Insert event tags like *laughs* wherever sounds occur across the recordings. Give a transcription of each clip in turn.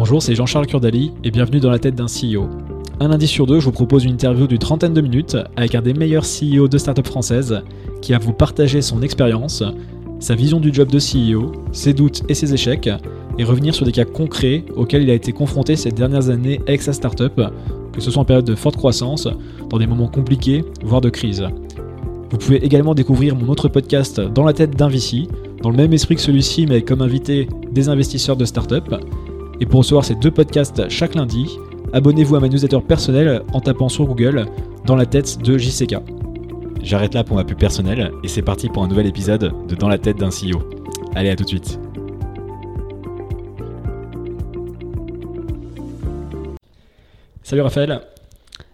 Bonjour, c'est Jean-Charles Curdali et bienvenue dans la tête d'un CEO. Un lundi sur deux, je vous propose une interview d'une trentaine de minutes avec un des meilleurs CEO de start-up françaises qui va vous partager son expérience, sa vision du job de CEO, ses doutes et ses échecs, et revenir sur des cas concrets auxquels il a été confronté ces dernières années avec sa start-up, que ce soit en période de forte croissance, dans des moments compliqués, voire de crise. Vous pouvez également découvrir mon autre podcast Dans la tête d'un VC, dans le même esprit que celui-ci, mais comme invité des investisseurs de start-up. Et pour recevoir ces deux podcasts chaque lundi, abonnez-vous à ma newsletter personnelle en tapant sur Google Dans la tête de JCK. J'arrête là pour ma pub personnelle et c'est parti pour un nouvel épisode de Dans la tête d'un CEO. Allez, à tout de suite. Salut Raphaël.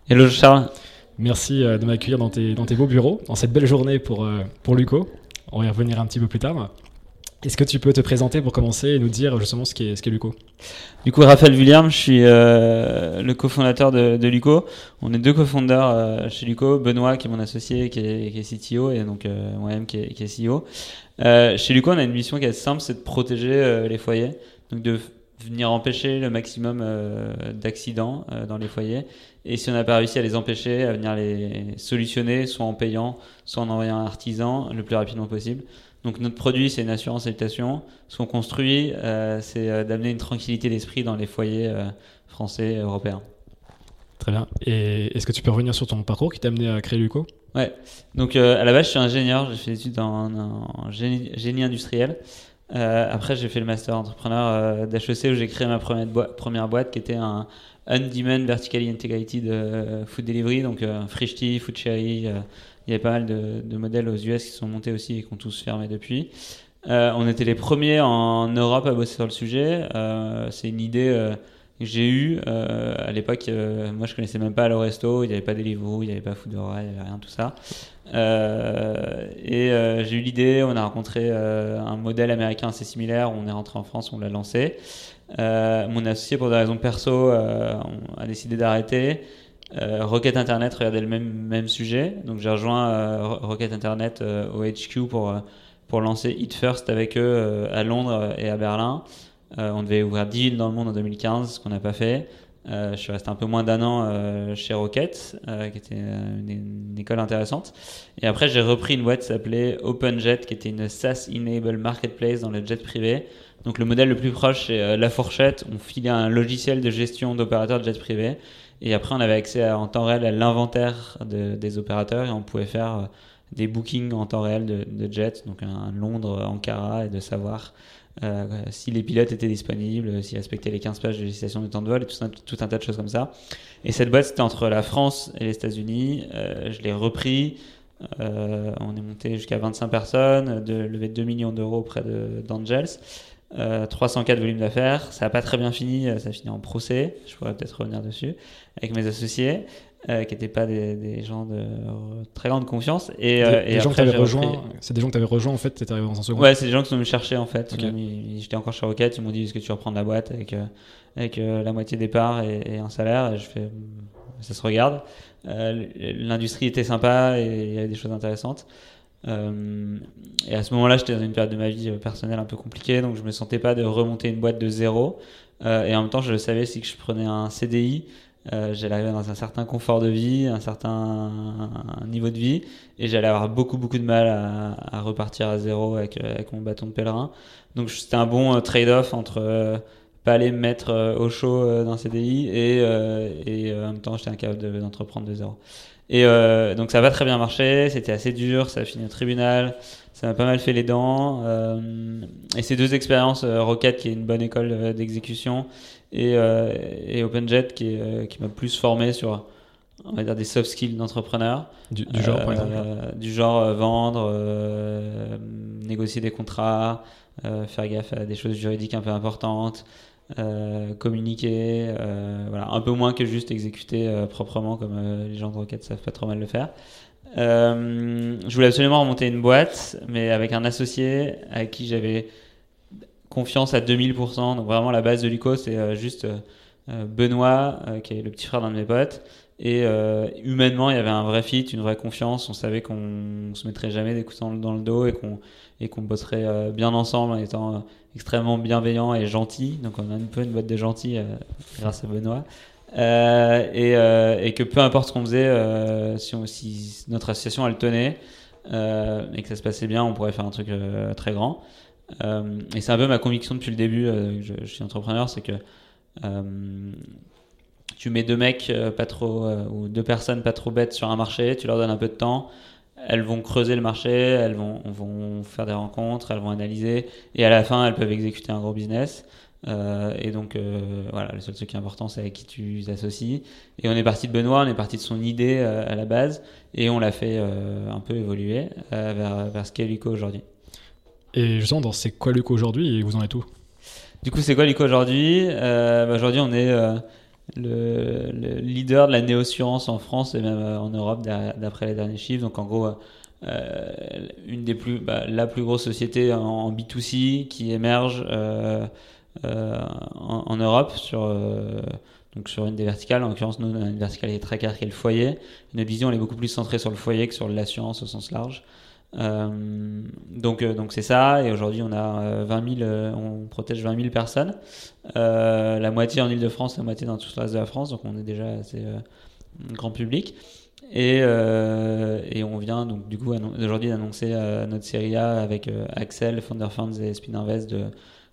Hello Charles. Merci euh, de m'accueillir dans tes, dans tes beaux bureaux, dans cette belle journée pour, euh, pour Luco. On va y revenir un petit peu plus tard. Est-ce que tu peux te présenter pour commencer et nous dire justement ce qu'est ce Luco? Du coup, Raphaël Vulliam, je suis euh, le cofondateur de, de Luco. On est deux cofondateurs euh, chez Luco. Benoît, qui est mon associé, qui est, qui est CTO, et donc euh, moi-même qui est, CEO. Chez Luco, on a une mission qui est simple, c'est de protéger les foyers. Donc de venir empêcher le maximum d'accidents dans les foyers. Et si on n'a pas réussi à les empêcher, à venir les solutionner, soit en payant, soit en envoyant un artisan le plus rapidement possible. Donc notre produit, c'est une assurance habitation. Ce qu'on construit, euh, c'est euh, d'amener une tranquillité d'esprit dans les foyers euh, français et européens. Très bien. Et est-ce que tu peux revenir sur ton parcours qui t'a amené à créer Luco? Ouais. Donc euh, à la base, je suis ingénieur. J'ai fait des études en, en génie, génie industriel. Après, j'ai fait le master entrepreneur d'HEC où j'ai créé ma première, boi- première boîte qui était un on-demand vertically integrated food delivery, donc Frishti, Food Cherry. Il y avait pas mal de, modèles aux US qui sont montés aussi et qui ont tous fermé depuis. Euh, on était les premiers en Europe à bosser sur le sujet. Euh, C'est une idée euh, que j'ai eue à l'époque. moi, je connaissais même pas le resto. Il n'y avait pas Deliveroo, il n'y avait pas Foodora, il n'y avait rien tout ça. Et j'ai eu l'idée, on a rencontré un modèle américain assez similaire, on est rentré en France, on l'a lancé. Mon associé, pour des raisons perso, a décidé d'arrêter. Euh, Rocket Internet regardait le même, sujet, donc j'ai rejoint euh, Ro- Rocket Internet euh, au HQ pour, pour lancer It First avec eux à Londres et à Berlin. On devait ouvrir 10 villes dans le monde en 2015, ce qu'on n'a pas fait. Je suis resté un peu moins d'un an chez Rocket, qui était une, école intéressante. Et après, j'ai repris une boîte qui s'appelait OpenJet, qui était une SaaS-enabled marketplace dans le jet privé. Donc le modèle le plus proche, c'est La Fourchette. On filait un logiciel de gestion d'opérateurs de jet privé. Et après, on avait accès en temps réel à l'inventaire de- des opérateurs et on pouvait faire euh, des bookings en temps réel de, jets, donc un Londres, Ankara, et de savoir euh, si les pilotes étaient disponibles, s'ils respectaient les 15 pages de législation de temps de vol et tout un, tout un tas de choses comme ça. Et cette boîte, c'était entre la France et les États-Unis. Euh, je l'ai repris. Euh, on est monté jusqu'à 25 personnes, de lever 2 millions d'euros auprès d'Angels. Euh, 304 volumes d'affaires. Ça n'a pas très bien fini, euh, ça a fini en procès. Je pourrais peut-être revenir dessus avec mes associés, euh, qui n'étaient pas des, des gens de euh, très grande confiance. Et, euh, Des- et des gens que rejoint, c'est des gens que tu avais rejoint en fait, t'étais arrivé dans un second. Ouais, c'est des gens qui sont venus me chercher en fait. J'étais encore chez Rocket, ils m'ont dit est-ce que tu veux reprendre la boîte avec, euh, avec euh, la moitié des parts et, et un salaire? Et je fais Hmm, ça se regarde. Euh, L'industrie était sympa et il y avait des choses intéressantes. Euh, et à ce moment-là, j'étais dans une période de ma vie euh, personnelle un peu compliquée, donc je me sentais pas de remonter une boîte de zéro. Euh, et en même temps, je le savais, si que je prenais un CDI, j'allais arriver dans un certain confort de vie, un certain niveau de vie, et j'allais avoir beaucoup beaucoup de mal à, repartir à zéro avec, mon bâton de pèlerin. Donc c'était un bon trade-off entre pas aller me mettre au chaud d'un CDI et, et en même temps j'étais incapable de- d'entreprendre de zéro. Et euh, donc ça va très bien marché, c'était assez dur, ça a fini au tribunal, ça m'a pas mal fait les dents. euh, et ces deux expériences, euh, Rocket qui est une bonne école d'exécution et, et OpenJet qui, m'a plus formé sur on va dire des soft skills d'entrepreneur. Du, du genre, par exemple. Du genre vendre, négocier des contrats, faire gaffe à des choses juridiques un peu importantes, euh, communiquer, euh, voilà, un peu moins que juste exécuter euh, proprement comme les gens de Rocket savent pas trop mal le faire. Je voulais absolument remonter une boîte, mais avec un associé avec qui j'avais confiance à 2000%. Donc vraiment la base de Luco, c'est juste Benoît, qui est le petit frère d'un de mes potes, Et humainement, il y avait un vrai fit, une vraie confiance. On savait qu'on se mettrait jamais des coups dans le dos et qu'on et qu'on bosserait bien ensemble en étant extrêmement bienveillant et gentil. Donc on a un peu une boîte de gentils grâce à Benoît. Euh, et, euh, que peu importe ce qu'on faisait, euh, si, si, notre association elle tenait et que ça se passait bien, on pourrait faire un truc très grand. et c'est un peu ma conviction depuis le début, je, je, suis entrepreneur, c'est que tu mets deux mecs pas trop ou deux personnes pas trop bêtes sur un marché, tu leur donnes un peu de temps, elles vont creuser le marché, elles vont, vont faire des rencontres, elles vont analyser, et à la fin, elles peuvent exécuter un gros business. Euh, et donc, euh, voilà, le seul truc qui est important, c'est avec qui tu t'associes. Et on est parti de Benoît, on est parti de son idée euh, à la base, et on l'a fait un peu évoluer vers, vers ce qu'est Luco aujourd'hui. Et justement, dans c'est quoi Luco aujourd'hui et vous en êtes où? Du coup, c'est quoi Luco aujourd'hui? Bah, Aujourd'hui, on est le, le, leader de la néoscience en France et même en Europe d'après les derniers chiffres. Donc, en gros, une des plus, bah, la plus grosse société en, B2C qui émerge euh, en, Europe sur euh, donc sur une des verticales. En l'occurrence, nous, on une verticale qui est très claire, qui est le foyer. Notre vision, elle est beaucoup plus centrée sur le foyer que sur l'assurance au sens large. Euh, donc, donc c'est ça. Et aujourd'hui, on a 20 000, on protège 20 000 personnes. la moitié en Ile-de-France, la moitié dans tout le reste de la France. Donc, on est déjà assez grand public. Et, et, on vient donc du coup aujourd'hui d'annoncer notre série A avec Axel, Founder Funds et Spin Invest de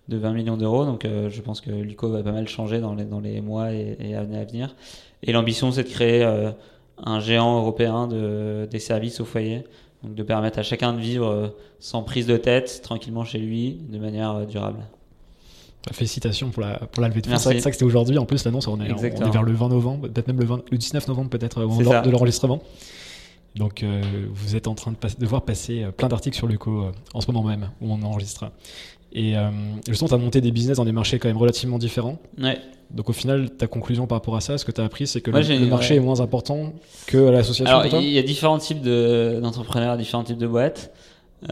de 20 millions d'euros. Donc euh, je pense que Luco va pas mal changer dans les, dans les mois et, années à venir. Et l'ambition, c'est de créer euh, un géant européen de, des services au foyer. Donc de permettre à chacun de vivre euh, sans prise de tête, tranquillement chez lui, de manière durable. Félicitations pour la, pour la levée de fonds. C'est ça que c'était aujourd'hui. En plus, l'annonce, on, est, on est vers le 20 novembre, peut-être même le, le 19 novembre, peut-être, de l'enregistrement. Donc, vous êtes en train de, de voir passer plein d'articles sur Luco en ce moment même, où on enregistre. Et euh, justement, tu as monté des business dans des marchés quand même relativement différents. Ouais. Donc au final, ta conclusion par rapport à ça, ce que tu as appris, c'est que le, marché est moins important que l'association Alors, il y a différents types d'entrepreneurs, différents types de boîtes.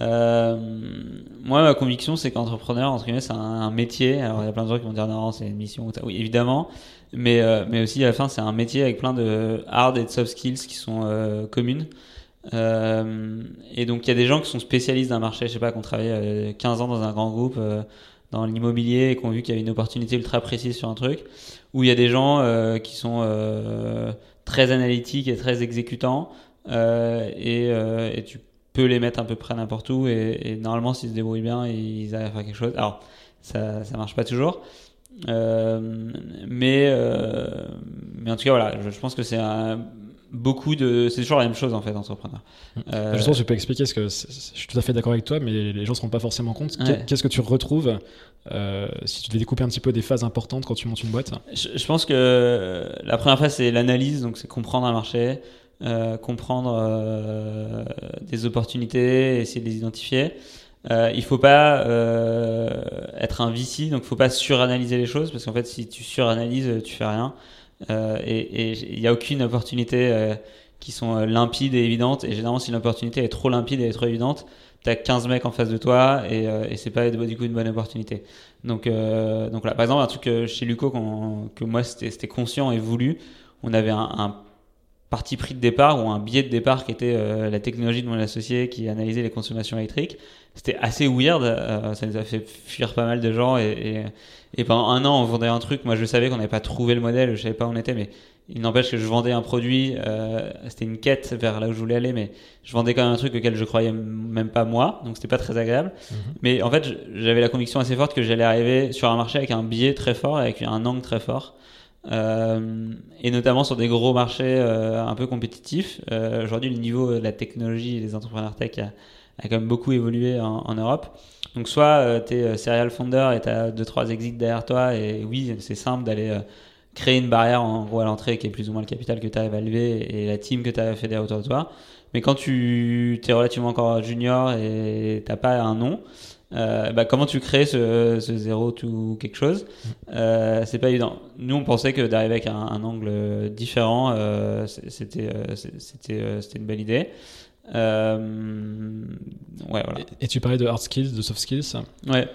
Euh, moi, ma conviction, c'est qu'entrepreneur, entre guillemets, c'est un, métier. Alors, il y a plein de gens qui vont dire non, c'est une mission. Oui, évidemment. Mais, euh, mais aussi, à la fin, c'est un métier avec plein de hard et de soft skills qui sont euh, communes. Euh, et donc il y a des gens qui sont spécialistes d'un marché, je sais pas, qui ont travaillé 15 euh, ans dans un grand groupe euh, dans l'immobilier et qui ont vu qu'il y avait une opportunité ultra précise sur un truc, ou il y a des gens qui sont très analytiques et très exécutants, et, tu peux les mettre à peu près n'importe où, et, et normalement s'ils se débrouillent bien, ils arrivent à faire quelque chose. Alors ça, ça marche pas toujours. mais, mais en tout cas, voilà, je pense que c'est un, beaucoup de. C'est toujours la même chose en fait, entrepreneur. Mmh. Euh... Justement, je peux expliquer ce que je suis tout à fait d'accord avec toi, mais les gens ne se rendent pas forcément compte. Qu'est-ce que tu retrouves euh, si tu devais découper un petit peu des phases importantes quand tu montes une boîte? Je, pense que la première phase, c'est l'analyse, donc c'est comprendre un marché, euh, comprendre euh, des opportunités, essayer de les identifier. Euh, il faut pas euh, être un VC, donc il faut pas suranalyser les choses, parce qu'en fait, si tu suranalyses, tu fais rien. Euh, et il n'y a aucune opportunité euh, qui sont euh, limpides et évidentes. Et généralement, si l'opportunité est trop limpide et trop évidente, tu as 15 mecs en face de toi et, et c'est pas du coup une bonne opportunité. Donc, donc là, par exemple, un truc chez Luco que moi c'était conscient et voulu, on avait un, parti pris de départ ou un biais de départ qui était la technologie de mon associé qui analysait les consommations électriques. C'était assez weird, ça nous a fait fuir pas mal de gens et, et et pendant un an, on vendait un truc. Moi, je savais qu'on n'avait pas trouvé le modèle, je savais pas où on était, mais il n'empêche que je vendais un produit. Euh, c'était une quête vers là où je voulais aller, mais je vendais quand même un truc auquel je croyais même pas moi, donc c'était pas très agréable. Mhm. Mais en fait, j'avais la conviction assez forte que j'allais arriver sur un marché avec un biais très fort, avec un angle très fort. Euh, et notamment sur des gros marchés euh, un peu compétitifs. Euh, Aujourd'hui, le niveau de la technologie et des entrepreneurs tech a, quand même beaucoup évolué en, Europe. Donc soit tu es serial founder et tu as 2-3 exits derrière toi et oui, c'est simple d'aller créer une barrière en gros à l'entrée qui est plus ou moins le capital que tu as évalué et la team que tu as fait autour de toi. Mais quand tu es relativement encore junior et t'as pas un nom, euh, bah, comment tu crées ce, ce zéro tout quelque chose euh, C'est pas évident. Nous, on pensait que d'arriver avec un, un, angle différent, euh, c'était c'était c'était une belle idée. Euh, ouais, voilà. et, tu parlais de hard skills, de soft skills. Ouais.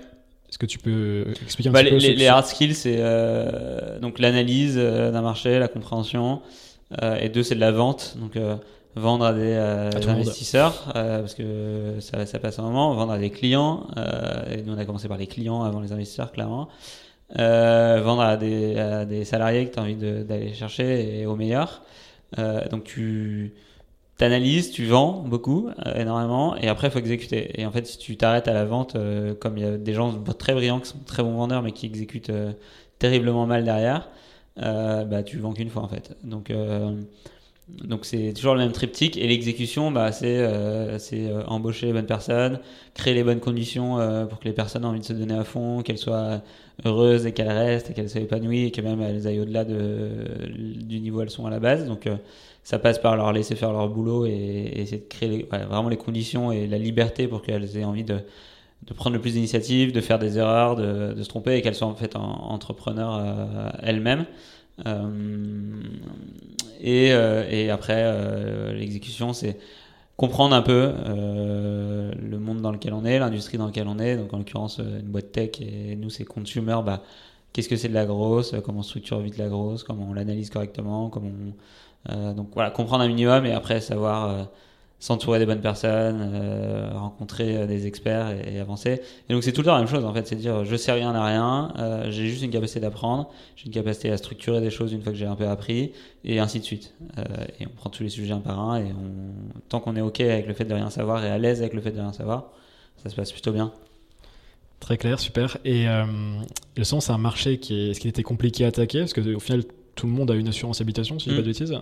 Est-ce que tu peux expliquer un bah, petit les, peu les, les hard skills, c'est euh, donc l'analyse euh, d'un marché, la compréhension, et deux, c'est de la vente. Donc, vendre à des, investisseurs, parce que ça, ça, passe un moment, vendre à des clients. et nous, on a commencé par les clients avant les investisseurs, clairement. vendre à des, à des, salariés que tu as envie d'aller chercher et au meilleur. donc, tu t'analyses, tu vends beaucoup, euh, énormément, et après il faut exécuter. Et en fait, si tu t'arrêtes à la vente, euh, comme il y a des gens très brillants qui sont très bons vendeurs, mais qui exécutent euh, terriblement mal derrière, bah tu vends qu'une fois en fait. Donc donc c'est toujours le même triptyque et l'exécution, bah, c'est c'est embaucher les bonnes personnes, créer les bonnes conditions pour que les personnes aient envie de se donner à fond, qu'elles soient heureuses et qu'elles restent et qu'elles soient épanouies et que même elles aillent au-delà de, du niveau elles sont à la base. Donc ça passe par leur laisser faire leur boulot et, essayer de créer vraiment les conditions et la liberté pour qu'elles aient envie de, de prendre le plus d'initiatives, de faire des erreurs, de, de se tromper et qu'elles soient en fait entrepreneurs euh, elles-mêmes. Euh, et, euh, et, après, l'exécution, c'est comprendre un peu le monde dans lequel on est, l'industrie dans laquelle on est. Donc en l'occurrence, une boîte tech et nous, c'est consumer. Bah, Qu'est-ce que c'est de la grosse Comment on structure vite la grosse Comment on l'analyse correctement Comment on euh, donc voilà, comprendre un minimum et après savoir euh, s'entourer des bonnes personnes, euh, rencontrer des experts et, avancer. Et donc c'est tout le temps la même chose en fait, c'est dire je sais rien à rien, j'ai juste une capacité d'apprendre, j'ai une capacité à structurer des choses une fois que j'ai un peu appris et ainsi de suite. et on prend tous les sujets un par un et on, tant qu'on est ok avec le fait de rien savoir et à l'aise avec le fait de rien savoir, ça se passe plutôt bien. Très clair, super. Et le son, c'est un marché qui est, ce qui était compliqué à attaquer? Parce que au final tout le monde a une assurance habitation, si je dis pas de mm. bêtises.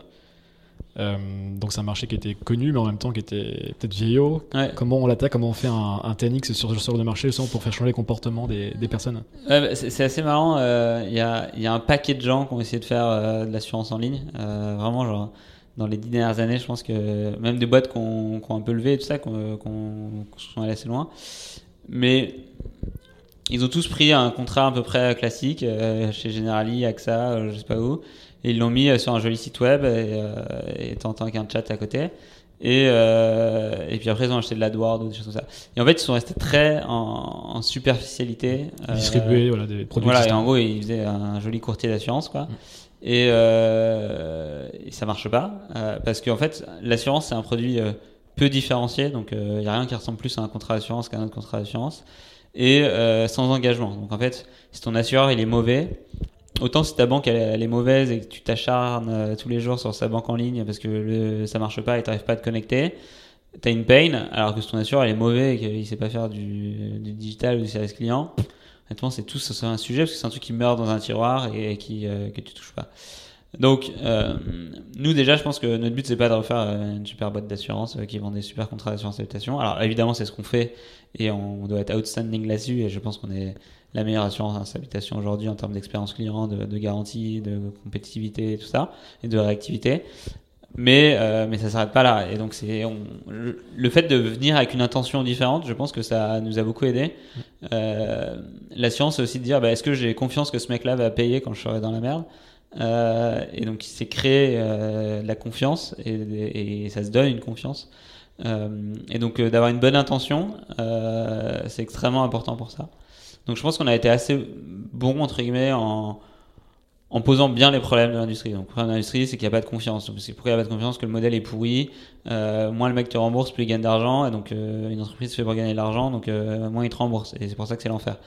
Euh, donc c'est un marché qui était connu, mais en même temps qui était peut-être vieillot. Comment on l'attaque? Comment on fait un, un 10 sur ce genre de marché pour faire changer les comportements des, personnes? Bah, C'est assez marrant. Euh, il y, a, y, a, un paquet de gens qui ont essayé de faire euh, de l'assurance en ligne. vraiment, genre, dans les dix dernières années, je pense que même des boîtes qui ont, un peu levé et tout ça, qui sont allées assez loin. Mais ils ont tous pris un contrat à peu près classique chez Generali, AXA, je sais pas où, et ils l'ont mis euh, sur un joli site web et, et t'entends qu'un chat à côté. Et, et puis après, ils ont acheté de l'AdWords ou des choses comme ça. Et en fait, ils sont restés très en, superficialité. Distribuer voilà, des produits. Voilà, et en gros, ils faisaient un joli courtier d'assurance, quoi. Mm. Et, et, ça marche pas. parce qu'en fait, l'assurance, c'est un produit peu différencié. Donc, il n'y a rien qui ressemble plus à un contrat d'assurance qu'à un autre contrat d'assurance et euh, sans engagement. Donc en fait, si ton assureur il est mauvais, autant si ta banque elle, est mauvaise et que tu t'acharnes euh, tous les jours sur sa banque en ligne parce que le, ça marche pas et t'arrives pas à te connecter, t'as une pain, alors que si ton assureur il est mauvais et qu'il sait pas faire du, digital ou du service client, honnêtement c'est tout ça un sujet parce que c'est un truc qui meurt dans un tiroir et, qui euh, que tu touches pas. Donc, euh, nous déjà, je pense que notre but c'est pas de refaire une super boîte d'assurance qui vend des super contrats d'assurance habitation. Alors évidemment, c'est ce qu'on fait et on doit être outstanding là-dessus. Et je pense qu'on est la meilleure assurance habitation aujourd'hui en termes d'expérience client, de, de, garantie, de compétitivité, tout ça, et de réactivité. Mais euh, mais ça s'arrête pas là. Et donc c'est le fait de venir avec une intention différente, je pense que ça nous a beaucoup aidé. Euh, L'assurance, c'est aussi de dire, bah, est-ce que j'ai confiance que ce mec-là va payer quand je serai dans la merde? Euh, et donc, il s'est euh, la confiance et, et, ça se donne une confiance. Euh, et donc, euh, d'avoir une bonne intention, c'est extrêmement important pour ça. Donc, je pense qu'on a été assez bon, entre guillemets, en, en posant bien les problèmes de l'industrie. Donc, le problème de l'industrie, c'est qu'il n'y a pas de confiance. C'est pourquoi il n'y a pas de confiance? Que le modèle est pourri. Euh, moins le mec te rembourse, plus il gagne d'argent. Et donc, une entreprise fait pour gagner de l'argent, donc moins il te rembourse. Et c'est pour ça que c'est l'enfer.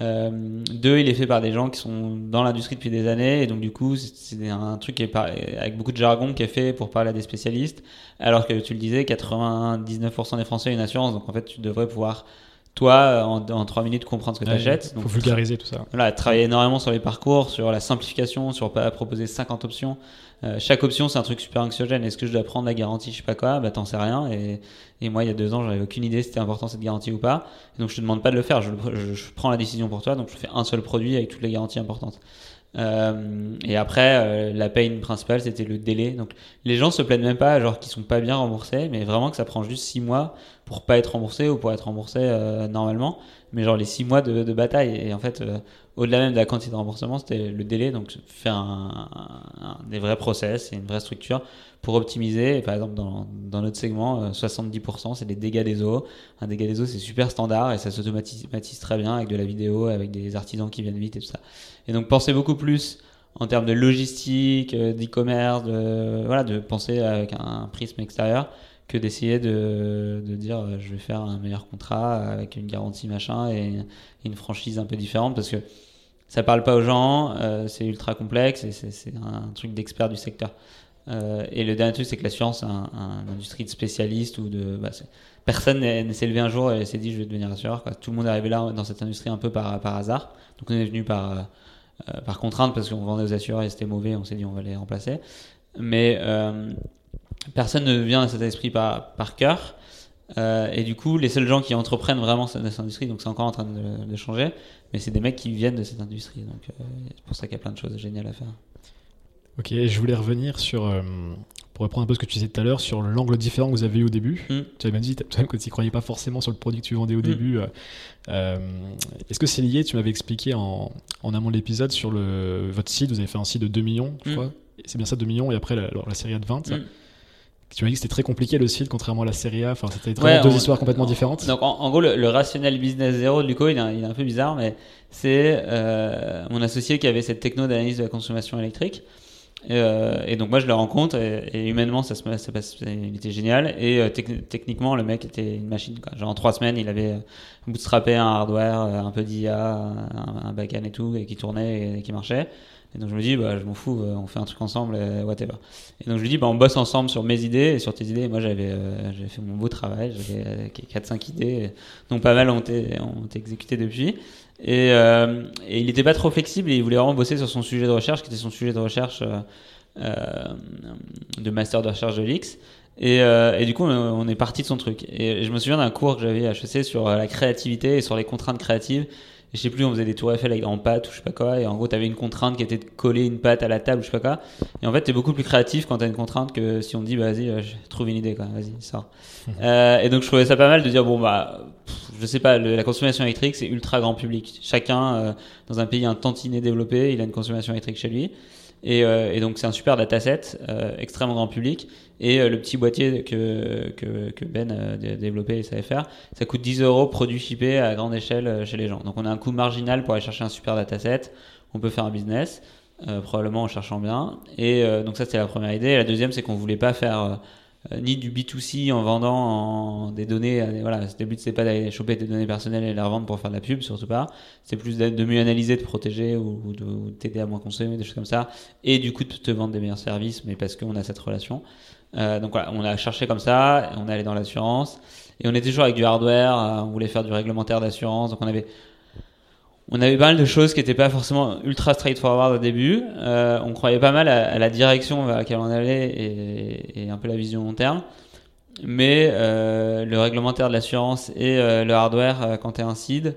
Euh, deux, il est fait par des gens qui sont dans l'industrie depuis des années et donc du coup c'est un truc qui est avec beaucoup de jargon qui est fait pour parler à des spécialistes alors que tu le disais 99% des Français ont une assurance donc en fait tu devrais pouvoir toi en, en 3 minutes comprendre ce que tu achètes. Il faut vulgariser tout ça. Voilà, travailler énormément sur les parcours, sur la simplification, sur pas proposer 50 options. Euh, chaque option, c'est un truc super anxiogène. Est-ce que je dois prendre la garantie, je sais pas quoi? Bah, t'en sais rien. Et, et moi, il y a deux ans, j'avais aucune idée si c'était important cette garantie ou pas. donc, je te demande pas de le faire. Je, je, prends la décision pour toi. Donc, je fais un seul produit avec toutes les garanties importantes. Euh, et après, euh, la pain principale, c'était le délai. Donc, les gens se plaignent même pas, genre qu'ils sont pas bien remboursés, mais vraiment que ça prend juste six mois pour pas être remboursé ou pour être remboursé euh, normalement. Mais genre les six mois de, bataille. Et en fait, euh, au-delà même de la quantité de remboursement, c'était le délai. Donc, faire un, des vrais process et une vraie structure pour optimiser. Par exemple, dans, dans notre segment, 70%, c'est des dégâts des eaux. Un dégât des eaux, c'est super standard et ça s'automatise très bien avec de la vidéo, avec des artisans qui viennent vite et tout ça. Et donc, pensez beaucoup plus en termes de logistique, d'e-commerce, de, voilà, de penser avec un prisme extérieur que d'essayer de, dire je vais faire un meilleur contrat avec une garantie machin et une franchise un peu différente parce que ça parle pas aux gens, c'est ultra complexe et c'est un truc d'expert du secteur. Euh, et le dernier truc, c'est que l'assurance, c'est un, industrie de spécialistes ou de. Bah, personne ne s'est levé un jour et s'est dit je vais devenir assureur. Tout le monde est arrivé là dans cette industrie un peu par, par hasard. Donc on est venu par, euh, par contrainte parce qu'on vendait aux assureurs et c'était mauvais. On s'est dit on va les remplacer. Mais euh, personne ne vient dans cet esprit par, cœur. et du coup, les seuls gens qui entreprennent vraiment cette, industrie, donc c'est encore en train de, de changer, mais c'est des mecs qui viennent de cette industrie. Donc c'est pour ça qu'il y a plein de choses géniales à faire. Ok, je voulais revenir sur, euh, pour reprendre un peu ce que tu disais tout à l'heure, sur l'angle différent que vous avez eu au début. Mm. Tu avais même dit toi-même que tu n'y croyais pas forcément sur le produit que tu vendais au mm. début. Euh, euh, est-ce que c'est lié Tu m'avais expliqué en, en amont de l'épisode sur le, votre site, vous avez fait un site de 2 millions, je mm. crois. C'est bien ça, 2 millions, et après la, la série A de 20. Tu m'as dit que c'était très compliqué le site, contrairement à la série A. Enfin, c'était deux histoires complètement différentes. Donc, en, gros, le, rationnel business zéro, du coup, il est, il est un peu bizarre, mais c'est mon associé qui avait cette techno d'analyse de la consommation électrique. Euh, et donc moi je le rencontre et, humainement ça se passe, il était génial et euh, techniquement le mec était une machine quoi. Genre en trois semaines il avait bootstrappé un hardware, euh, un peu d'IA, un, un backend et tout et qui tournait et, qui marchait. Et donc je me dis bah je m'en fous, on fait un truc ensemble, whatever. Et donc je lui dis bah on bosse ensemble sur mes idées et sur tes idées. moi j'avais j'avais fait mon beau travail, j'avais 4-5 idées, donc pas mal ont été, ont été exécutées depuis. Et, euh, et il n'était pas trop flexible et il voulait vraiment bosser sur son sujet de recherche, qui était son sujet de recherche euh, euh de master de recherche de l'X. Et, euh, et, du coup, on est parti de son truc. Et je me souviens d'un cours que j'avais à HEC sur la créativité et sur les contraintes créatives je sais plus, on faisait des tours Eiffel avec en pâte ou je sais pas quoi. Et en gros, tu avais une contrainte qui était de coller une pâte à la table ou je sais pas quoi. Et en fait, tu es beaucoup plus créatif quand tu as une contrainte que si on te dit, bah, vas-y, euh, trouve une idée, quoi. Vas-y, sors. euh, et donc, je trouvais ça pas mal de dire, bon, bah, je sais pas, la consommation électrique, c'est ultra grand public. Chacun, euh, dans un pays un tantinet développé, il a une consommation électrique chez lui. Et, euh, et, donc c'est un super dataset, euh, extrêmement grand public. Et euh, le petit boîtier que, Ben a développé et savait faire, ça coûte 10 euros produit shippé à grande échelle chez les gens. Donc on a un coût marginal pour aller chercher un super dataset. On peut faire un business, probablement en cherchant bien. Et donc ça c'était la première idée. Et la deuxième c'est qu'on voulait pas faire euh, ni du B2C en vendant en des données. Euh, voilà, le but c'est pas d'aller choper des données personnelles et les revendre pour faire de la pub, surtout pas. C'est plus de mieux analyser, de protéger ou, de t'aider à moins consommer, des choses comme ça. Et du coup de te vendre des meilleurs services, mais parce qu'on a cette relation. Euh, donc voilà, on a cherché comme ça, on est allé dans l'assurance et on était toujours avec du hardware. Euh, on voulait faire du réglementaire d'assurance, donc on avait on avait pas mal de choses qui n'étaient pas forcément ultra straightforward au début. Euh, on croyait pas mal à, la direction vers laquelle on allait et, et, un peu la vision long terme. Mais euh, le réglementaire de l'assurance et euh, le hardware, quand tu es un seed,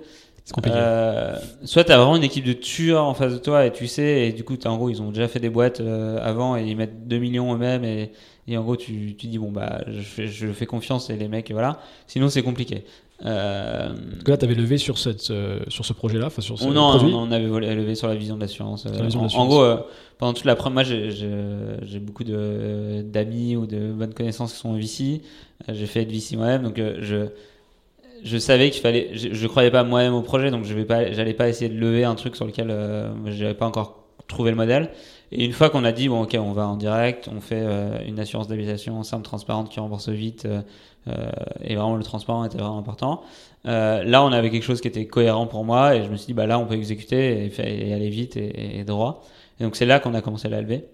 euh, soit tu as vraiment une équipe de tueurs en face de toi et tu sais, et du coup, en gros, ils ont déjà fait des boîtes avant et ils mettent 2 millions eux-mêmes et, et, en gros, tu, tu dis, bon, bah, je fais, je fais confiance et les mecs, voilà. Sinon, c'est compliqué. Euh... que là, tu avais levé sur, cette, euh, sur ce projet-là sur ce Non, produit. on avait levé sur la vision de l'assurance. Euh, en, en, gros, euh, pendant toute la première, moi j'ai beaucoup d'amis ou de bonnes connaissances qui sont VC. j'ai fait être VC moi-même, donc je, je savais qu'il fallait. Je, je croyais pas moi-même au projet, donc je vais pas, j'allais pas essayer de lever un truc sur lequel je n'avais pas encore trouvé le modèle. Et une fois qu'on a dit, bon, ok, on va en direct, on fait une assurance d'habitation simple, transparente, qui rembourse vite, euh, et vraiment le transparent était vraiment important. Euh, là, on avait quelque chose qui était cohérent pour moi et je me suis dit, bah là, on peut exécuter et, et aller vite et, droit. Et donc, c'est là qu'on a commencé à la lever.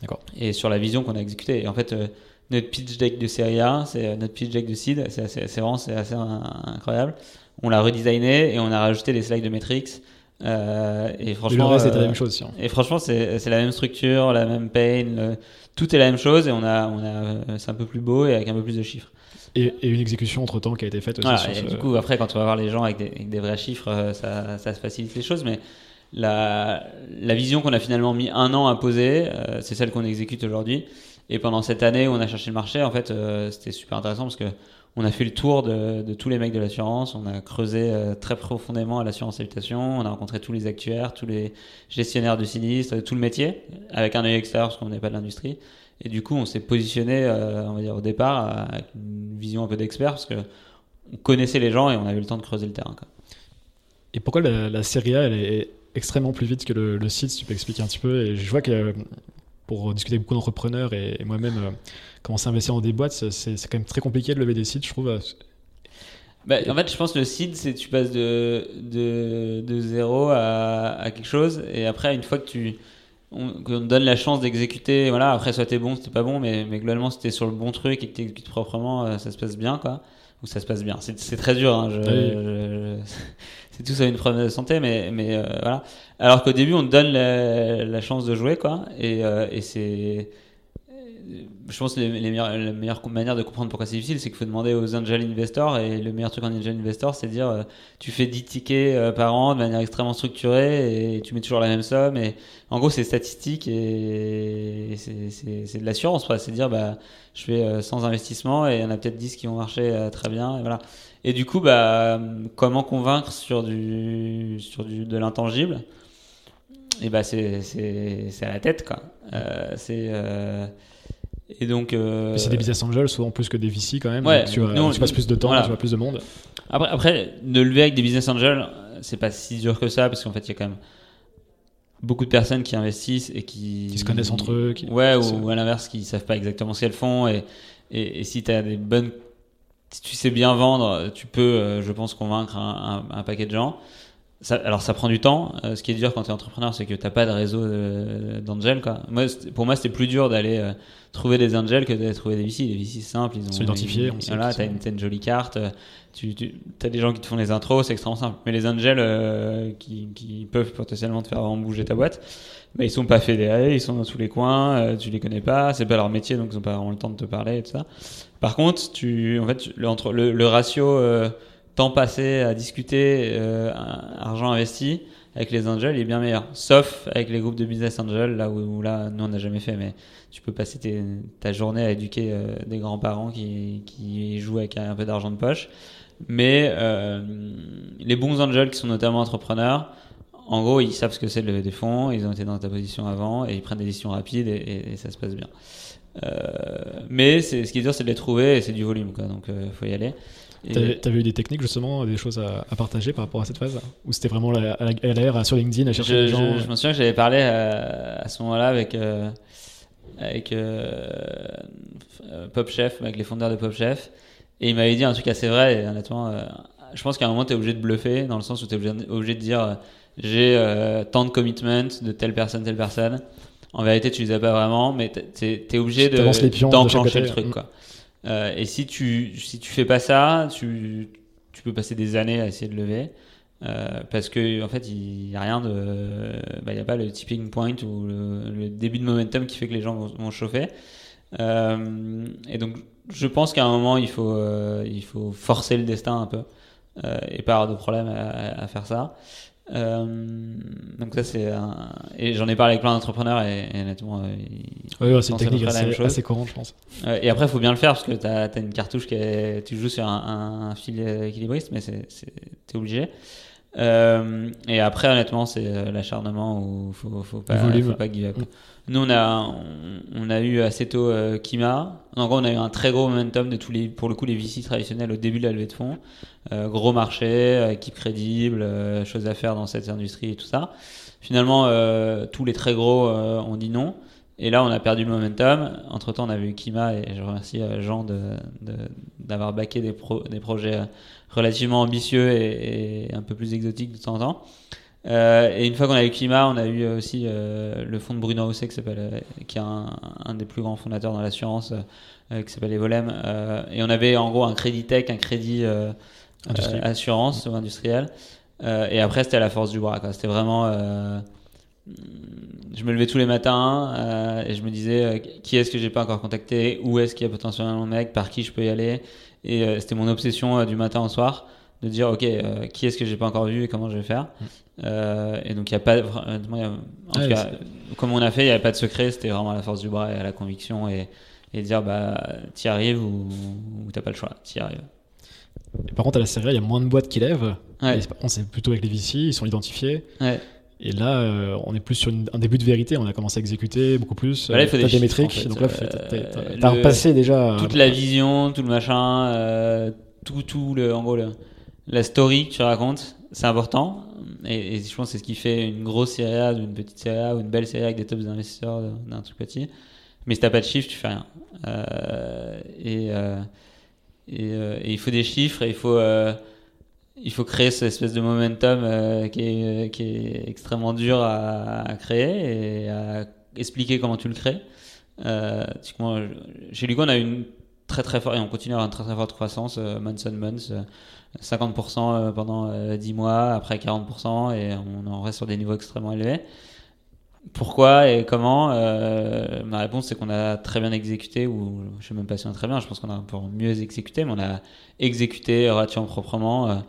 D'accord. Et sur la vision qu'on a exécutée. Et en fait, euh, notre pitch deck de série A, c'est notre pitch deck de seed, c'est vraiment c'est assez incroyable. On l'a redesigné et on a rajouté des slides de metrics. Euh, et franchement, c'était la même chose. Et franchement, c'est la même structure, la même pain, tout est la même chose et on a, on a, c'est un peu plus beau et avec un peu plus de chiffres. Et, une exécution entre temps qui a été faite aussi. et Du coup, après, quand on va voir les gens avec des, avec des vrais chiffres, euh, ça, ça, facilite les choses. Mais la, la vision qu'on a finalement mis un an à poser, euh, c'est celle qu'on exécute aujourd'hui. Et pendant cette année où on a cherché le marché, en fait, euh, c'était super intéressant parce que on a fait le tour de, de tous les mecs de l'assurance, on a creusé très profondément à l'assurance habitation, on a rencontré tous les actuaires, tous les gestionnaires de sinistres, tout le métier, avec un œil extérieur parce qu'on n'est pas de l'industrie. Et du coup, on s'est positionné, euh, on va dire, au départ, avec une vision un peu d'expert, parce que on connaissait les gens et on avait le temps de creuser le terrain. Quoi. Et pourquoi la, série A, elle est, extrêmement plus vite que le, le site, si tu peux expliquer un petit peu? Et je vois que pour discuter avec beaucoup d'entrepreneurs et, moi-même euh, commencer à investir dans des boîtes, c'est quand même très compliqué de lever des sites, je trouve. Bah, en fait, je pense que le seed, c'est tu passes de, de, de zéro à, à, quelque chose. Et après, une fois que tu on, donne la chance d'exécuter, voilà, après, soit t'es bon, c'était pas bon, mais, mais globalement, si t'es sur le bon truc et que t'exécutes proprement, euh, ça se passe bien, quoi. Ou ça se passe bien. C'est très dur, hein, je, *laughs* c'est tout ça une preuve de santé, mais, mais euh, voilà. Alors qu'au début, on te donne la, la, chance de jouer, quoi. Et, euh, et c'est je pense que la meilleure manière de comprendre pourquoi c'est difficile, c'est qu'il faut demander aux angel investors. Et le meilleur truc en angel investor, c'est de dire euh, tu fais 10 tickets euh, par an de manière extrêmement structurée et tu mets toujours la même somme. Et en gros, c'est statistique et c'est de l'assurance. C'est dire bah, je fais euh, sans investissement et il y en a peut-être 10 qui vont marcher très bien. Et, voilà. et du coup, bah, comment convaincre sur, du, sur du, de l'intangible? Et bah c'est à la tête quoi. c'est et donc. Euh... C'est des business angels, souvent plus que des VC quand même. Ouais, tu, passes plus de temps, tu vois plus de monde. Après, après, de lever avec des business angels, c'est pas si dur que ça, parce qu'en fait, il y a quand même beaucoup de personnes qui investissent et qui. Qui se connaissent entre eux. Ouais, ou, à l'inverse, qui savent pas exactement ce qu'elles font. Et, et, si tu as des bonnes. Si tu sais bien vendre, tu peux, euh, je pense, convaincre un, un, un paquet de gens. Ça, alors ça prend du temps. Euh, ce qui est dur quand tu es entrepreneur, c'est que tu pas de réseau d'angels. Moi, pour moi, c'était plus dur d'aller euh, trouver des angels que d'aller trouver des VC. Les VC, c'est simple. Ils ont identifiés. Voilà, tu as une, une, jolie carte. Tu, tu as des gens qui te font les intros, c'est extrêmement simple. Mais les angels euh, qui, qui, peuvent potentiellement te faire bouger ta boîte, bah, ils sont pas fédérés, ils sont dans tous les coins, tu les connais pas, c'est pas leur métier, donc ils ont pas vraiment le temps de te parler et tout ça. Par contre, tu, en fait, le, entre le, le ratio temps passé à discuter, euh, argent investi avec les angels, il est bien meilleur. Sauf avec les groupes de business angels, là où, là, nous on n'a jamais fait, mais tu peux passer ta journée à éduquer euh, des grands-parents qui, qui jouent avec un peu d'argent de poche. Mais euh, les bons angels qui sont notamment entrepreneurs, en gros, ils savent ce que c'est de lever des fonds, ils ont été dans ta position avant et ils prennent des décisions rapides et, et, ça se passe bien. Euh, mais ce qui est dur, c'est de les trouver et c'est du volume, quoi, donc il euh, faut y aller. T'avais eu des techniques justement, des choses à, partager par rapport à cette phase Ou c'était vraiment la, à la sur LinkedIn à chercher je, des gens je, me souviens que j'avais parlé à, à ce moment-là avec, euh, avec euh, Pop Chef, avec les fondateurs de Pop Chef, et il m'avait dit un truc assez vrai, et honnêtement, euh, je pense qu'à un moment tu es obligé de bluffer, dans le sens où tu es obligé, obligé, de dire j'ai tant de commitment de telle personne, telle personne. En vérité, tu les as pas vraiment, mais tu es, obligé d'enclencher le truc. Quoi. Euh, et si tu, si tu fais pas ça, tu, tu peux passer des années à essayer de lever. Euh, parce que en fait il n'y a rien de bah, il y a pas le tipping point ou le, début de momentum qui fait que les gens vont, chauffer euh, et donc je pense qu'à un moment il faut il faut forcer le destin un peu et pas avoir de problème à, à faire ça euh, donc ça c'est un... et j'en ai parlé avec plein d'entrepreneurs et, honnêtement euh, c'est une technique assez, assez courante je pense euh, et après il faut bien le faire parce que tu as, une cartouche qui est... tu joues sur un, un, fil équilibriste mais c'est t'es obligé euh, et après honnêtement c'est l'acharnement où faut, faut pas faut pas give up. Mm. nous on a on, a eu assez tôt Kima en gros on a eu un très gros momentum de tous les pour le coup les VC traditionnels au début de la levée de fonds euh, gros marché, euh, équipe crédible, euh, choses à faire dans cette industrie et tout ça. Finalement, tous les très gros ont dit non. Et là, on a perdu le momentum. Entre temps, on avait eu Kima et je remercie Jean d'avoir de, baqué des, des projets relativement ambitieux et, un peu plus exotiques de temps en temps. Et une fois qu'on a eu Kima, on a eu aussi le fonds de Bruno Haussé, qui, qui est un, un, des plus grands fondateurs dans l'assurance, qui s'appelle Evolem. et on avait en gros un crédit tech, un crédit euh, assurance. Euh, et après, c'était à la force du bras. C'était vraiment. Euh, je me levais tous les matins et je me disais qui est-ce que j'ai pas encore contacté, où est-ce qu'il y a potentiellement un mec, par qui je peux y aller? Et c'était mon obsession du matin au soir de dire ok qui est-ce que j'ai pas encore vu et comment je vais faire? Mm. et donc il y a pas en tout cas comme on a fait il n'y avait pas de secret c'était vraiment à la force du bras et à la conviction et, et dire bah t'y arrives ou, ou t'as pas le choix t'y arrives par contre, à la série, il y a moins de boîtes qui lèvent. Ouais. c'est plutôt avec les VC, ils sont identifiés. Et là, euh, on est plus sur un début de vérité. On a commencé à exécuter beaucoup plus. Bah là, il faut des, métriques. Donc là, euh, t'as repassé déjà. Toute la vision, tout le machin, euh, tout, tout le, en gros, la story que tu racontes. C'est important. Et, je pense que c'est ce qui fait une grosse série A, une petite série A ou une belle série avec des tops d'investisseurs d'un truc petit. Mais si t'as pas de chiffres, tu fais rien. et, et, il faut des chiffres et il faut il faut créer cette espèce de momentum euh, qui, est, qui, est, extrêmement dur à, à, créer et à expliquer comment tu le crées. Euh, chez Lugo, on a une très très forte, et on continue à avoir une très très forte croissance, euh, months on months, 50% euh, pendant 10 mois, après 40%, et on en reste sur des niveaux extrêmement élevés. Pourquoi et comment Ma réponse c'est qu'on a très bien exécuté, ou je sais même pas si on très bien, je pense qu'on a pour mieux exécuté, mais on a exécuté relativement proprement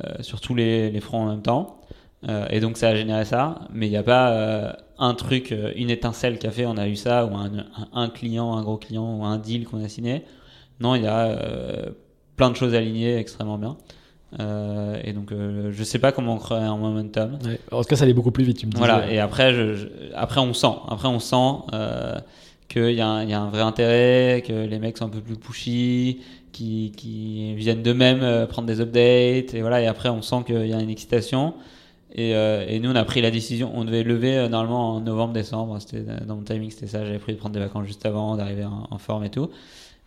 euh, sur tous les, fronts en même temps. Euh, et donc ça a généré ça, mais il n'y a pas euh, un truc, une étincelle qui a fait on a eu ça, ou un, un, client, un gros client, ou un deal qu'on a signé. Non, il y a plein de choses alignées extrêmement bien. Euh, et donc, je sais pas comment on crée un momentum. En tout cas, ça allait beaucoup plus vite, tu me disais. Voilà, et après, je, après on sent. Après, on sent euh, qu'il y, y, a un vrai intérêt, que les mecs sont un peu plus pushy, qui, qui viennent d'eux-mêmes euh, prendre des updates. Et voilà, et après, on sent qu'il y a une excitation. Et, euh, et, nous, on a pris la décision. On devait lever euh, normalement en novembre-décembre. C'était dans mon timing, c'était ça. J'avais pris de prendre des vacances juste avant, d'arriver en, forme et tout.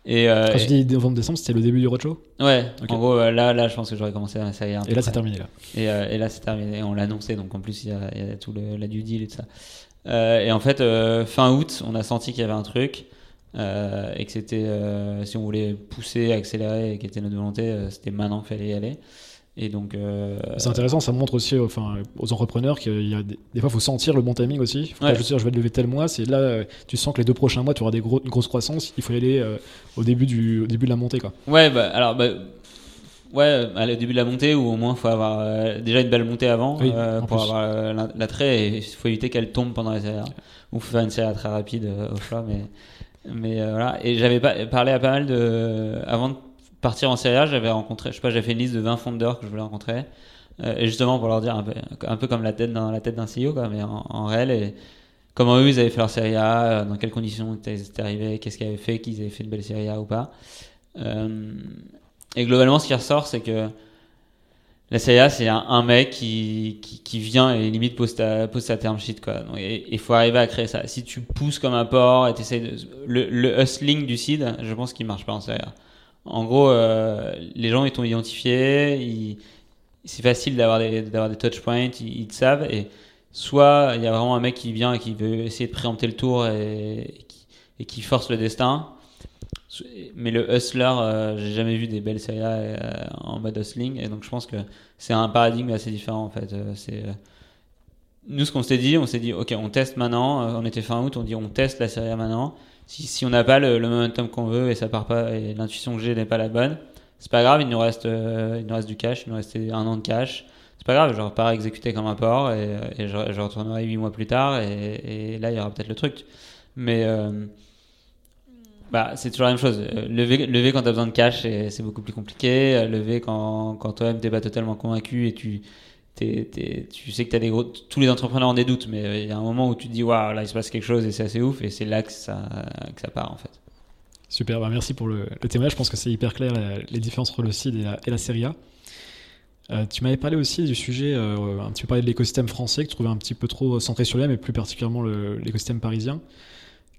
Et euh, Quand tu dis novembre-décembre, c'était le début du roadshow Ouais. En gros, là, là, je pense que j'aurais commencé à ça. Et là, c'est terminé là. Et, et là, c'est terminé. On l'a annoncé, donc en plus, il y a, il y a tout le, la due deal et tout ça. et en fait, fin août, on a senti qu'il y avait un truc. Euh, et que c'était, euh, si on voulait pousser, accélérer, et qui était notre volonté, euh, c'était maintenant qu'il fallait y aller. Et donc, c'est intéressant, ça montre aussi enfin, aux entrepreneurs qu'il y a des, fois, il faut sentir le bon timing aussi. Faut pas juste dire, je vais te lever tel mois. C'est là, tu sens que les deux prochains mois, tu auras des gros, une grosse croissance. Il faut y aller au, début du, au début de la montée. Quoi. Ouais, bah, alors, bah, ouais, au début de la montée, ou au moins, il faut avoir déjà une belle montée avant pour avoir l'attrait. Et il faut éviter qu'elle tombe pendant la série. Ou faire une série très rapide au choix. Mais mais euh, voilà. Et j'avais parlé à pas mal de. Avant de partir en série A, j'avais rencontré, je sais pas, j'avais fait une liste de 20 fondeurs que je voulais rencontrer. Euh, et justement pour leur dire un peu, comme la tête dans la tête d'un CEO, quoi, mais en, réel. Et comment eux, ils avaient fait leur série A, euh, dans quelles conditions ils étaient arrivés, qu'est-ce qu'ils avaient fait, qu'ils avaient fait une belle série A ou pas. et globalement, ce qui ressort, c'est que la CIA, c'est un, mec qui, qui, vient et limite pose, ta, pose sa term sheet. Quoi. il faut arriver à créer ça. Si tu pousses comme un porc et tu de. Le, hustling du seed, je pense qu'il marche pas en CIA. En gros, euh, les gens ils t'ont identifié, c'est facile d'avoir des, d'avoir touch points, ils, te savent. Et soit il y a vraiment un mec qui vient et qui veut essayer de préempter le tour et, qui force le destin mais le hustler, euh, j'ai jamais vu des belles séries euh, en mode hustling, et donc je pense que c'est un paradigme assez différent en fait. C'est nous ce qu'on s'est dit, on s'est dit ok, on teste maintenant. on était fin août, on dit on teste la série maintenant. Si, on n'a pas le, momentum qu'on veut et ça part pas et l'intuition que j'ai n'est pas la bonne, c'est pas grave. Il nous reste, il nous reste du cash, il nous reste un an de cash. C'est pas grave, je repars exécuter comme un porc et, et je, retournerai 8 mois plus tard et, là il y aura peut-être le truc. Mais bah, c'est toujours la même chose. Euh, lever, lever quand tu as besoin de cash, c'est beaucoup plus compliqué. Euh, lever quand, quand toi-même t'es pas totalement convaincu et tu, tu sais que as des gros, tous les entrepreneurs ont des doutes, mais euh, il y a un moment où tu te dis, waouh, là il se passe quelque chose et c'est assez ouf, et c'est là que ça, que ça part en fait. Super, bah merci pour le, le témoignage. Je pense que c'est hyper clair les différences entre le CID et la, et la série A. tu m'avais parlé aussi du sujet, un petit peu parlé de l'écosystème français que tu trouvais un petit peu trop centré sur lui, mais plus particulièrement l'écosystème parisien.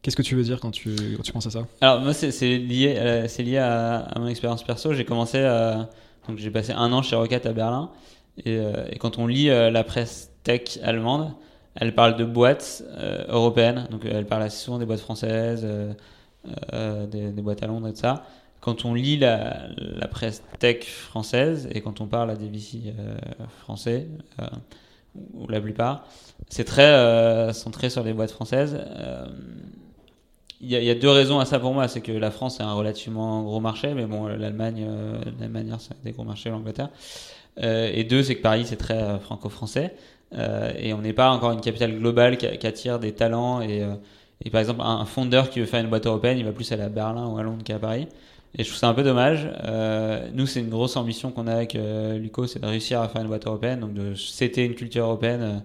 Qu'est-ce que tu veux dire quand tu, quand tu penses à ça? Alors moi c'est lié, c'est lié à, mon expérience perso. J'ai commencé, à, donc j'ai passé un an chez Rocket à Berlin, et, euh, et quand on lit euh, la presse tech allemande, elle parle de boîtes euh, européennes, donc elle parle assez souvent des boîtes françaises, des, des, boîtes à Londres et tout ça. Quand on lit la, la, presse tech française et quand on parle à des VC français, ou la plupart, c'est très centré sur les boîtes françaises il y, a deux raisons à ça pour moi. C'est que la France est un relativement gros marché, mais bon, l'Allemagne, euh, l'Allemagne, c'est des gros marchés, l'Angleterre. Euh, et deux, c'est que Paris, c'est très euh, franco-français. Euh, et on n'est pas encore une capitale globale qui, attire des talents. Et, euh, et, par exemple, un, fondeur qui veut faire une boîte européenne, il va plus aller à Berlin ou à Londres qu'à Paris. Et je trouve ça un peu dommage. nous, c'est une grosse ambition qu'on a avec Luco, c'est de réussir à faire une boîte européenne, donc de céter une culture européenne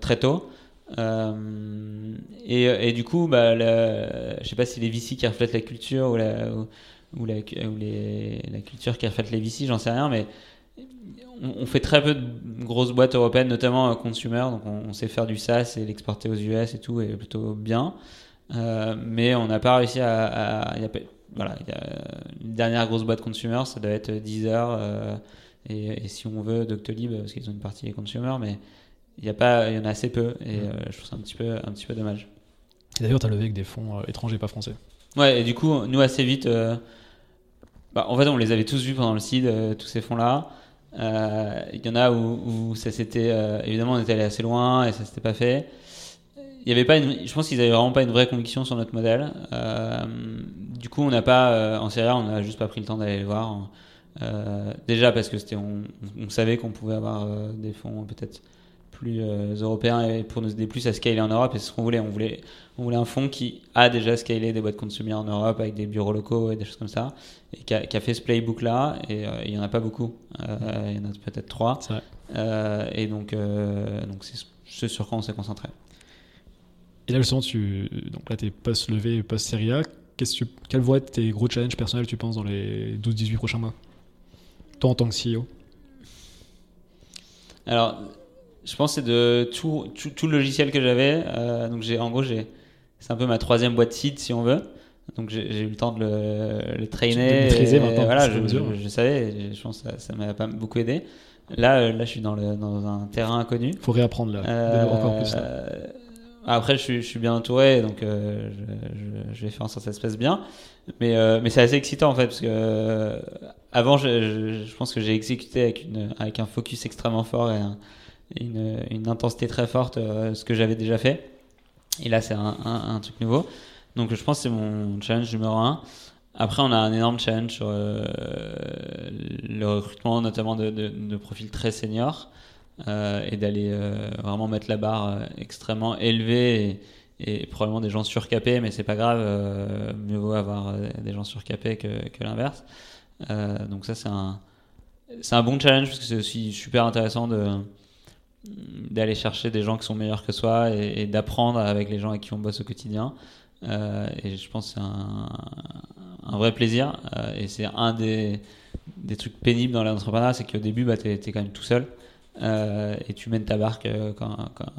très tôt. Euh, et, du coup, bah, je sais pas si les VC qui reflètent la culture ou la, la, la culture qui reflète les VC, j'en sais rien, mais on, fait très peu de grosses boîtes européennes, notamment consumer. Donc, on, sait faire du SaaS et l'exporter aux US et tout, et plutôt bien. mais on n'a pas réussi à. voilà, y a une dernière grosse boîte consumer, ça doit être Deezer. Et, et, si on veut, Doctolib, parce qu'ils ont une partie consumer, mais il y, a pas, il y en a assez peu. Et je trouve ça un petit peu, un petit peu dommage. D'ailleurs, tu as levé avec des fonds étrangers, pas français. Ouais, et du coup, nous, assez vite, bah, en fait, on les avait tous vus pendant le CID, tous ces fonds-là. Euh, il y en a où, ça s'était. Euh, évidemment, on était allé assez loin et ça s'était pas fait. Il y avait pas une, je pense qu'ils avaient vraiment pas une vraie conviction sur notre modèle. Euh, du coup, on n'a pas, en série on n'a juste pas pris le temps d'aller les voir. déjà parce que c'était, on, on savait qu'on pouvait avoir des fonds peut-être plus euh, européen et pour nous aider plus à scaler en Europe. Et c'est ce qu'on voulait. On voulait, on voulait un fonds qui a déjà scalé des boîtes consumer en Europe avec des bureaux locaux et des choses comme ça. Et qui a, qui a fait ce playbook-là. Et euh, il n'y en a pas beaucoup. Euh, il y en a peut-être trois. et donc, donc c'est ce sur quoi on s'est concentré. Et là, justement, tu, donc là, tu es post-levé, post-série A. Qu'est-ce que, quels vont être tes gros challenges personnels, tu penses, dans les 12-18 prochains mois? Toi, en tant que CEO Alors, je pense que c'est de tout, tout, le logiciel que j'avais. Euh, donc j'ai, en gros, j'ai, c'est un peu ma troisième boîte site si on veut. Donc j'ai, eu le temps de le, le traîner. maîtriser maintenant. Voilà, je, je, savais. Je pense que ça, m'a pas beaucoup aidé. Là, euh, là, je suis dans, le, dans un terrain inconnu. Faut réapprendre là. Euh, encore plus. Après, je suis, je suis, bien entouré, donc je, je, vais faire en sorte que ça se passe bien. Mais, mais c'est assez excitant en fait, parce que avant, je, je, pense que j'ai exécuté avec, une, avec un focus extrêmement fort et un, une, intensité très forte euh, ce que j'avais déjà fait. Et là, c'est un, truc nouveau. Donc, je pense que c'est mon challenge numéro un. Après, on a un énorme challenge sur euh, le recrutement, notamment de, de, profils très seniors, euh, et d'aller vraiment mettre la barre extrêmement élevée et, et, probablement des gens surcapés, mais c'est pas grave, mieux vaut avoir des gens surcapés que, que l'inverse. donc ça, c'est un, c'est un bon challenge parce que c'est aussi super intéressant de d'aller chercher des gens qui sont meilleurs que soi et, d'apprendre avec les gens avec qui on bosse au quotidien. Euh, et je pense que c'est un, un, vrai plaisir. Euh, et c'est un des, des, trucs pénibles dans l'entrepreneuriat, c'est qu'au début, bah, tu es, quand même tout seul. Euh, et tu mènes ta barque comme,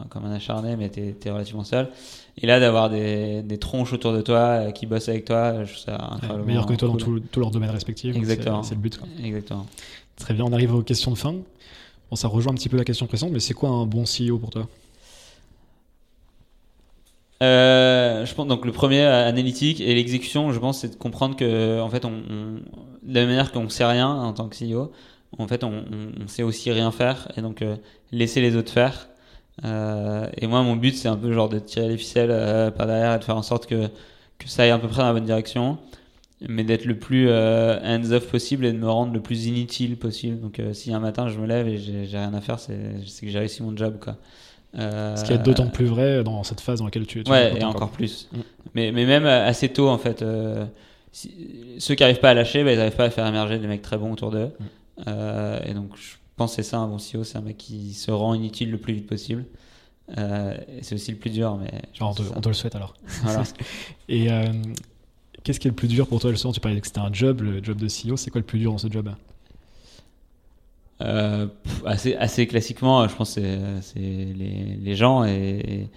comme, un acharné, mais tu es, relativement seul. Et là, d'avoir des, des, tronches autour de toi qui bossent avec toi, je trouve ça incroyable. meilleur que toi dans tous leurs domaines respectifs. Exactement. C'est le but. Exactement. Très bien, on arrive aux questions de fin. Bon, ça rejoint un petit peu la question précédente, mais c'est quoi un bon CEO pour toi? Euh, je pense donc le premier analytique et l'exécution, je pense, c'est de comprendre que en fait, on, de la manière qu'on sait rien en tant que CEO, en fait, on, sait aussi rien faire et donc euh, laisser les autres faire. Euh, et moi, mon but, c'est un peu genre de tirer les ficelles euh, par derrière et de faire en sorte que que ça aille à peu près dans la bonne direction mais d'être le plus euh, hands-off possible et de me rendre le plus inutile possible. Donc, euh, si un matin je me lève et j'ai rien à faire, c'est que j'ai réussi mon job. Quoi. Euh, Ce qui est d'autant plus vrai dans cette phase dans laquelle tu es. ouais, et encore plus. Mais, mais même assez tôt, en fait, ceux qui n'arrivent pas à lâcher, bah, ils n'arrivent pas à faire émerger des mecs très bons autour d'eux. Et donc, je pense c'est ça un bon CEO, c'est un mec qui se rend inutile le plus vite possible. c'est aussi le plus dur, mais. on, te, on, te, le souhaite alors. Voilà. *laughs* et Qu'est-ce qui est le plus dur pour toi, soir Tu parlais que c'était un job, le job de CEO. C'est quoi le plus dur dans ce job? Euh, assez, assez classiquement, je pense que c'est les, les, gens et,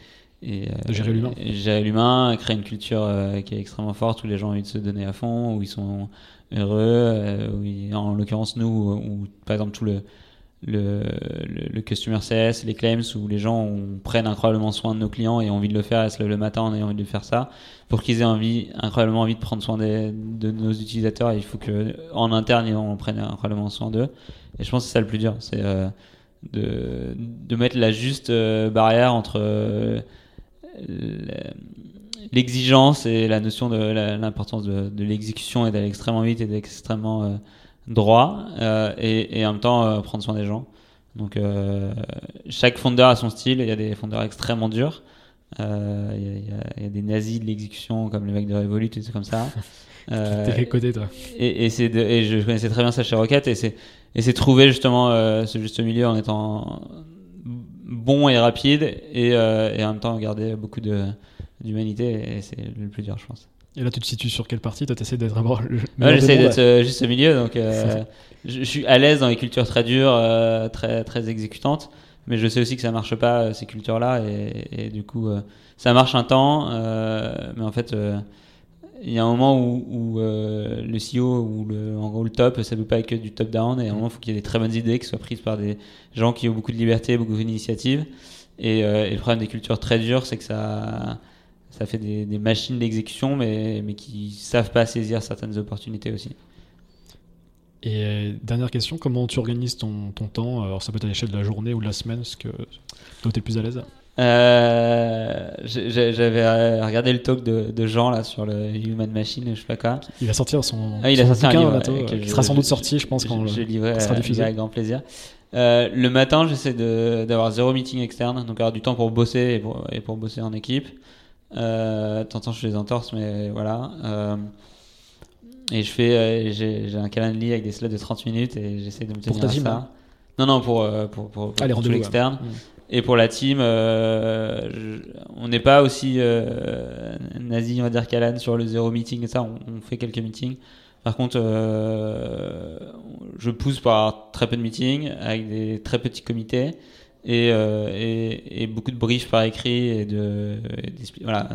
et, euh, de gérer l'humain. Gérer l'humain, créer une culture euh, qui est extrêmement forte où les gens ont envie de se donner à fond, où ils sont heureux, où en l'occurrence nous, où, par exemple tout le, le, le, customer CS, les claims où les gens prennent incroyablement soin de nos clients et ont envie de le faire, et se le matin en ayant envie de faire ça. Pour qu'ils aient envie, incroyablement envie de prendre soin des, de nos utilisateurs, il faut que en interne, on prenne incroyablement soin d'eux. Et je pense que c'est ça le plus dur, c'est euh, de, de mettre la juste euh, barrière entre euh, l'exigence et la notion de l'importance de, de l'exécution et d'aller extrêmement vite et d'être extrêmement droit euh, et, et, en même temps euh, prendre soin des gens. Donc euh, chaque fondeur a son style. Il y a des fondeurs extrêmement durs. Il y, y, y, a des nazis de l'exécution comme les mecs de Revolut et tout comme ça. *laughs* T'es côté toi. Et, et, et je connaissais très bien ça chez Rocket et c'est et c'est trouver justement ce juste milieu en étant bon et rapide et, et en même temps garder beaucoup de d'humanité et c'est le plus dur je pense. Et là, tu te situes sur quelle partie? Toi, tu essaies d'être vraiment le Ouais, J'essaie d'être euh, juste au milieu, donc euh, je, je suis à l'aise dans les cultures très dures, euh, très, très exécutantes, mais je sais aussi que ça marche pas, ces cultures-là, et, et du coup, euh, ça marche un temps, mais en fait, il y a un moment où, où, le CEO ou le, en gros le top, ça ne peut pas être que du top-down, et à un moment, il faut qu'il y ait des très bonnes idées qui soient prises par des gens qui ont beaucoup de liberté, beaucoup d'initiative. Et, et le problème des cultures très dures, c'est que ça, ça fait des, des machines d'exécution, mais, mais qui savent pas saisir certaines opportunités aussi. Et euh, dernière question, comment tu organises ton, ton temps Alors, ça peut être à l'échelle de la journée ou de la semaine, ce que où tu es plus à l'aise? Euh, J'avais euh, regardé le talk de, de Jean là sur le Human Machine, je sais pas quoi. Il va sortir son, Ah, il a son sorti un livre, ouais, euh, qui sera sans doute sorti, je pense, quand je, je le- livrerai quand ce sera euh, diffusé. avec grand plaisir. Euh, le matin, j'essaie d'avoir zéro meeting externe, donc avoir du temps pour bosser et pour, et pour bosser en équipe. Euh, temps, je fais des entorses, mais voilà. Euh, et je fais, euh, j'ai un calendrier avec des slots de 30 minutes et j'essaie de me Pour tenir ta à team, ça. hein Non, non, pour, euh, pour, pour, pour Ah, rendez-vous, l'externe. ouais. Et pour la team, je- on n'est pas aussi nazi, on va dire, qu'Alan sur le zéro meeting et ça. On, on fait quelques meetings. Par contre, je pousse par très peu de meetings avec des très petits comités et, euh, et, et beaucoup de briefs par écrit et de et voilà.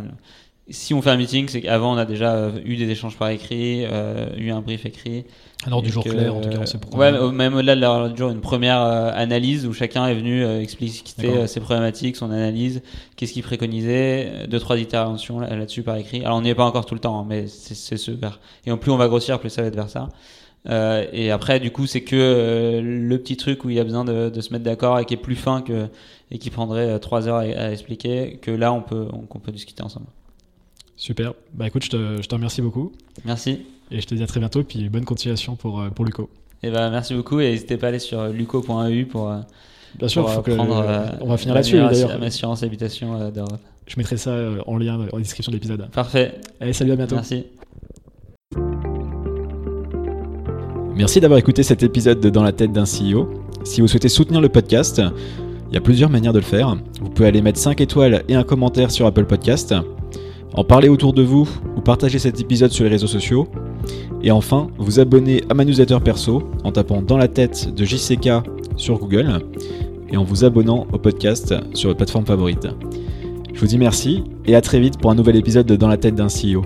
Si on fait un meeting, c'est qu'avant on a déjà euh, eu des échanges par écrit, euh, eu un brief écrit. Un ordre du jour que, clair, en tout cas, on sait pourquoi. Ouais, même au-delà de l'ordre du jour, une première euh, analyse où chacun est venu euh, euh, ses problématiques, son analyse, qu'est-ce qu'il préconisait, deux, trois interventions là- là-dessus par écrit. Alors on n'y est pas encore tout le temps, hein, mais c'est c'est ce vers. Et en plus on va grossir, plus ça va être vers ça. Euh, et après, du coup, c'est que euh, le petit truc où il y a besoin de, de se mettre d'accord et qui est plus fin que, et qui prendrait euh, trois heures à, à expliquer, que là on peut, on, peut discuter ensemble. Super. Bah écoute, je te, je te remercie beaucoup. Merci. Et je te dis à très bientôt. Puis bonne continuation pour, pour Luco. Et ben merci beaucoup et n'hésitez pas à aller sur luco.eu pour, Bien sûr, faut que, euh, on va finir là-dessus d'ailleurs. assurance- habitation d'Europe. Je mettrai ça en lien en description de l'épisode. Parfait. Allez, salut, à bientôt. Merci. Merci d'avoir écouté cet épisode de Dans la tête d'un CEO. Si vous souhaitez soutenir le podcast, il y a plusieurs manières de le faire. Vous pouvez aller mettre 5 étoiles et un commentaire sur Apple Podcast, en parler autour de vous ou partager cet épisode sur les réseaux sociaux. Et enfin, vous abonner à ma newsletter perso en tapant Dans la tête de JCK sur Google et en vous abonnant au podcast sur votre plateforme favorite. Je vous dis merci et à très vite pour un nouvel épisode de Dans la tête d'un CEO.